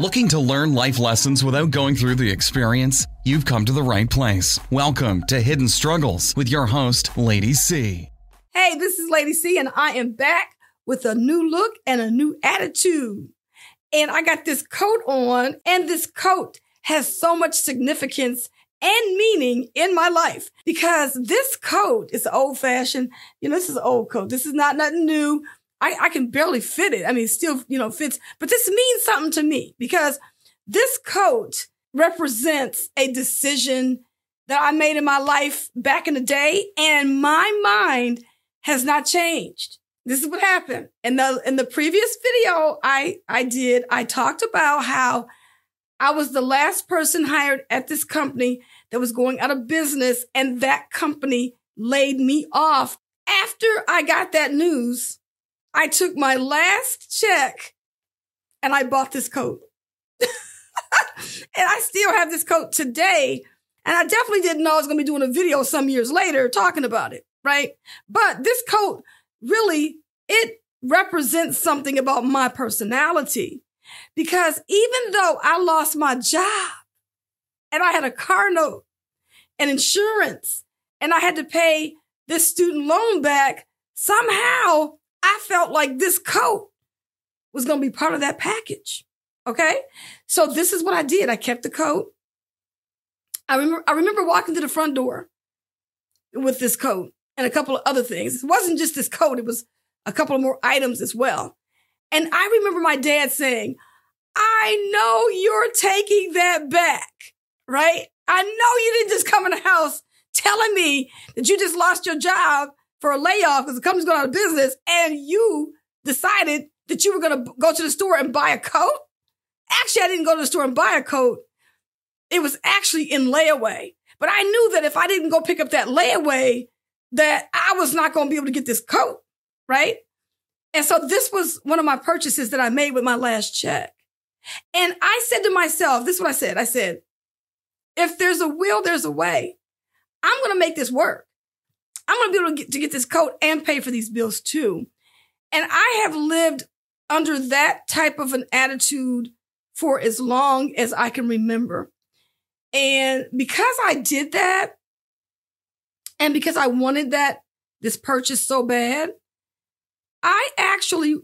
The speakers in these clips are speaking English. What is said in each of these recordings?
Looking to learn life lessons without going through the experience? You've come to the right place. Welcome to Hidden Struggles with your host, Lady C. Hey, this is Lady C, and I am back with a new look and a new attitude. And I got this coat on, and this coat has so much significance and meaning in my life because this coat is old fashioned. You know, this is old coat. This is not nothing new. I, I can barely fit it. I mean, it still, you know, fits, but this means something to me because this coat represents a decision that I made in my life back in the day and my mind has not changed. This is what happened. In the, in the previous video I, I did, I talked about how I was the last person hired at this company that was going out of business and that company laid me off. After I got that news, I took my last check and I bought this coat. and I still have this coat today. And I definitely didn't know I was going to be doing a video some years later talking about it, right? But this coat really, it represents something about my personality. Because even though I lost my job and I had a car note and insurance and I had to pay this student loan back, somehow I felt like this coat was going to be part of that package. Okay. So this is what I did. I kept the coat. I remember, I remember walking to the front door with this coat and a couple of other things. It wasn't just this coat. It was a couple of more items as well. And I remember my dad saying, I know you're taking that back, right? I know you didn't just come in the house telling me that you just lost your job for a layoff because the company's going out of business and you decided that you were going to go to the store and buy a coat. Actually, I didn't go to the store and buy a coat. It was actually in layaway. But I knew that if I didn't go pick up that layaway, that I was not going to be able to get this coat, right? And so this was one of my purchases that I made with my last check. And I said to myself, this is what I said. I said, if there's a will, there's a way. I'm going to make this work. I'm going to be able to get, to get this coat and pay for these bills too. And I have lived under that type of an attitude for as long as I can remember. And because I did that, and because I wanted that, this purchase so bad, I actually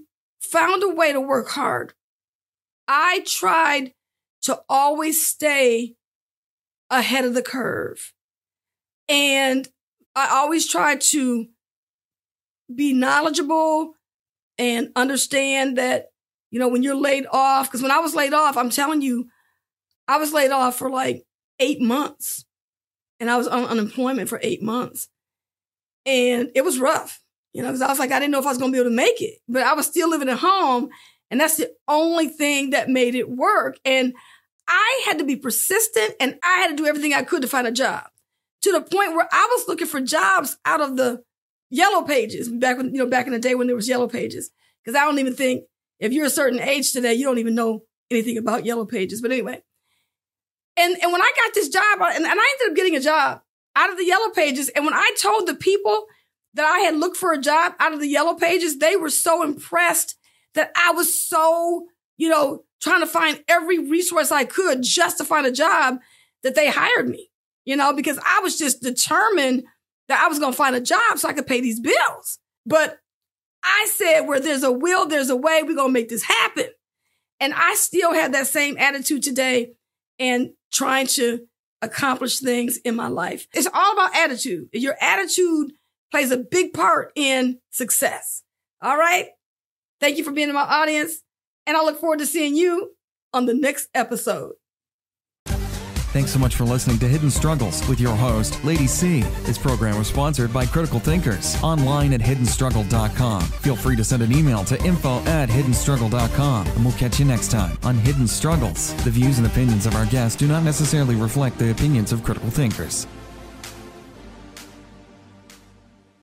found a way to work hard. I tried to always stay ahead of the curve. And I always try to be knowledgeable and understand that, you know, when you're laid off, because when I was laid off, I'm telling you, I was laid off for like eight months and I was on unemployment for eight months. And it was rough, you know, because I was like, I didn't know if I was going to be able to make it, but I was still living at home. And that's the only thing that made it work. And I had to be persistent and I had to do everything I could to find a job to the point where I was looking for jobs out of the yellow pages back when, you know, back in the day when there was yellow pages. Cause I don't even think if you're a certain age today, you don't even know anything about yellow pages. But anyway, and, and when I got this job and, and I ended up getting a job out of the yellow pages. And when I told the people that I had looked for a job out of the yellow pages, they were so impressed that I was so, you know, trying to find every resource I could just to find a job that they hired me, you know, because I was just determined that I was going to find a job so I could pay these bills. But I said, where there's a will, there's a way. We're going to make this happen. And I still have that same attitude today and trying to accomplish things in my life. It's all about attitude. Your attitude plays a big part in success. All right. Thank you for being in my audience. And I look forward to seeing you on the next episode. Thanks so much for listening to Hidden Struggles with your host, Lady C. This program was sponsored by Critical Thinkers online at hiddenstruggle.com. Feel free to send an email to info at hiddenstruggle.com and we'll catch you next time on Hidden Struggles. The views and opinions of our guests do not necessarily reflect the opinions of Critical Thinkers.